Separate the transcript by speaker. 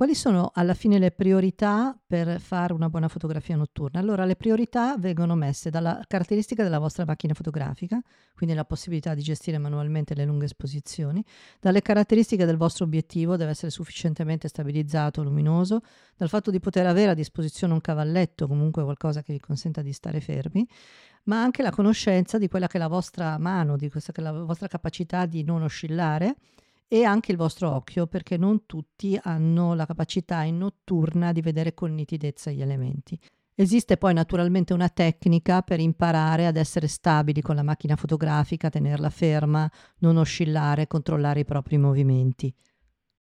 Speaker 1: Quali sono alla fine le priorità per fare una buona fotografia notturna? Allora, le priorità vengono messe dalla caratteristica della vostra macchina fotografica, quindi la possibilità di gestire manualmente le lunghe esposizioni, dalle caratteristiche del vostro obiettivo, deve essere sufficientemente stabilizzato, luminoso, dal fatto di poter avere a disposizione un cavalletto, comunque qualcosa che vi consenta di stare fermi, ma anche la conoscenza di quella che è la vostra mano, di questa che è la vostra capacità di non oscillare e anche il vostro occhio, perché non tutti hanno la capacità in notturna di vedere con nitidezza gli elementi. Esiste poi naturalmente una tecnica per imparare ad essere stabili con la macchina fotografica, tenerla ferma, non oscillare, controllare i propri movimenti.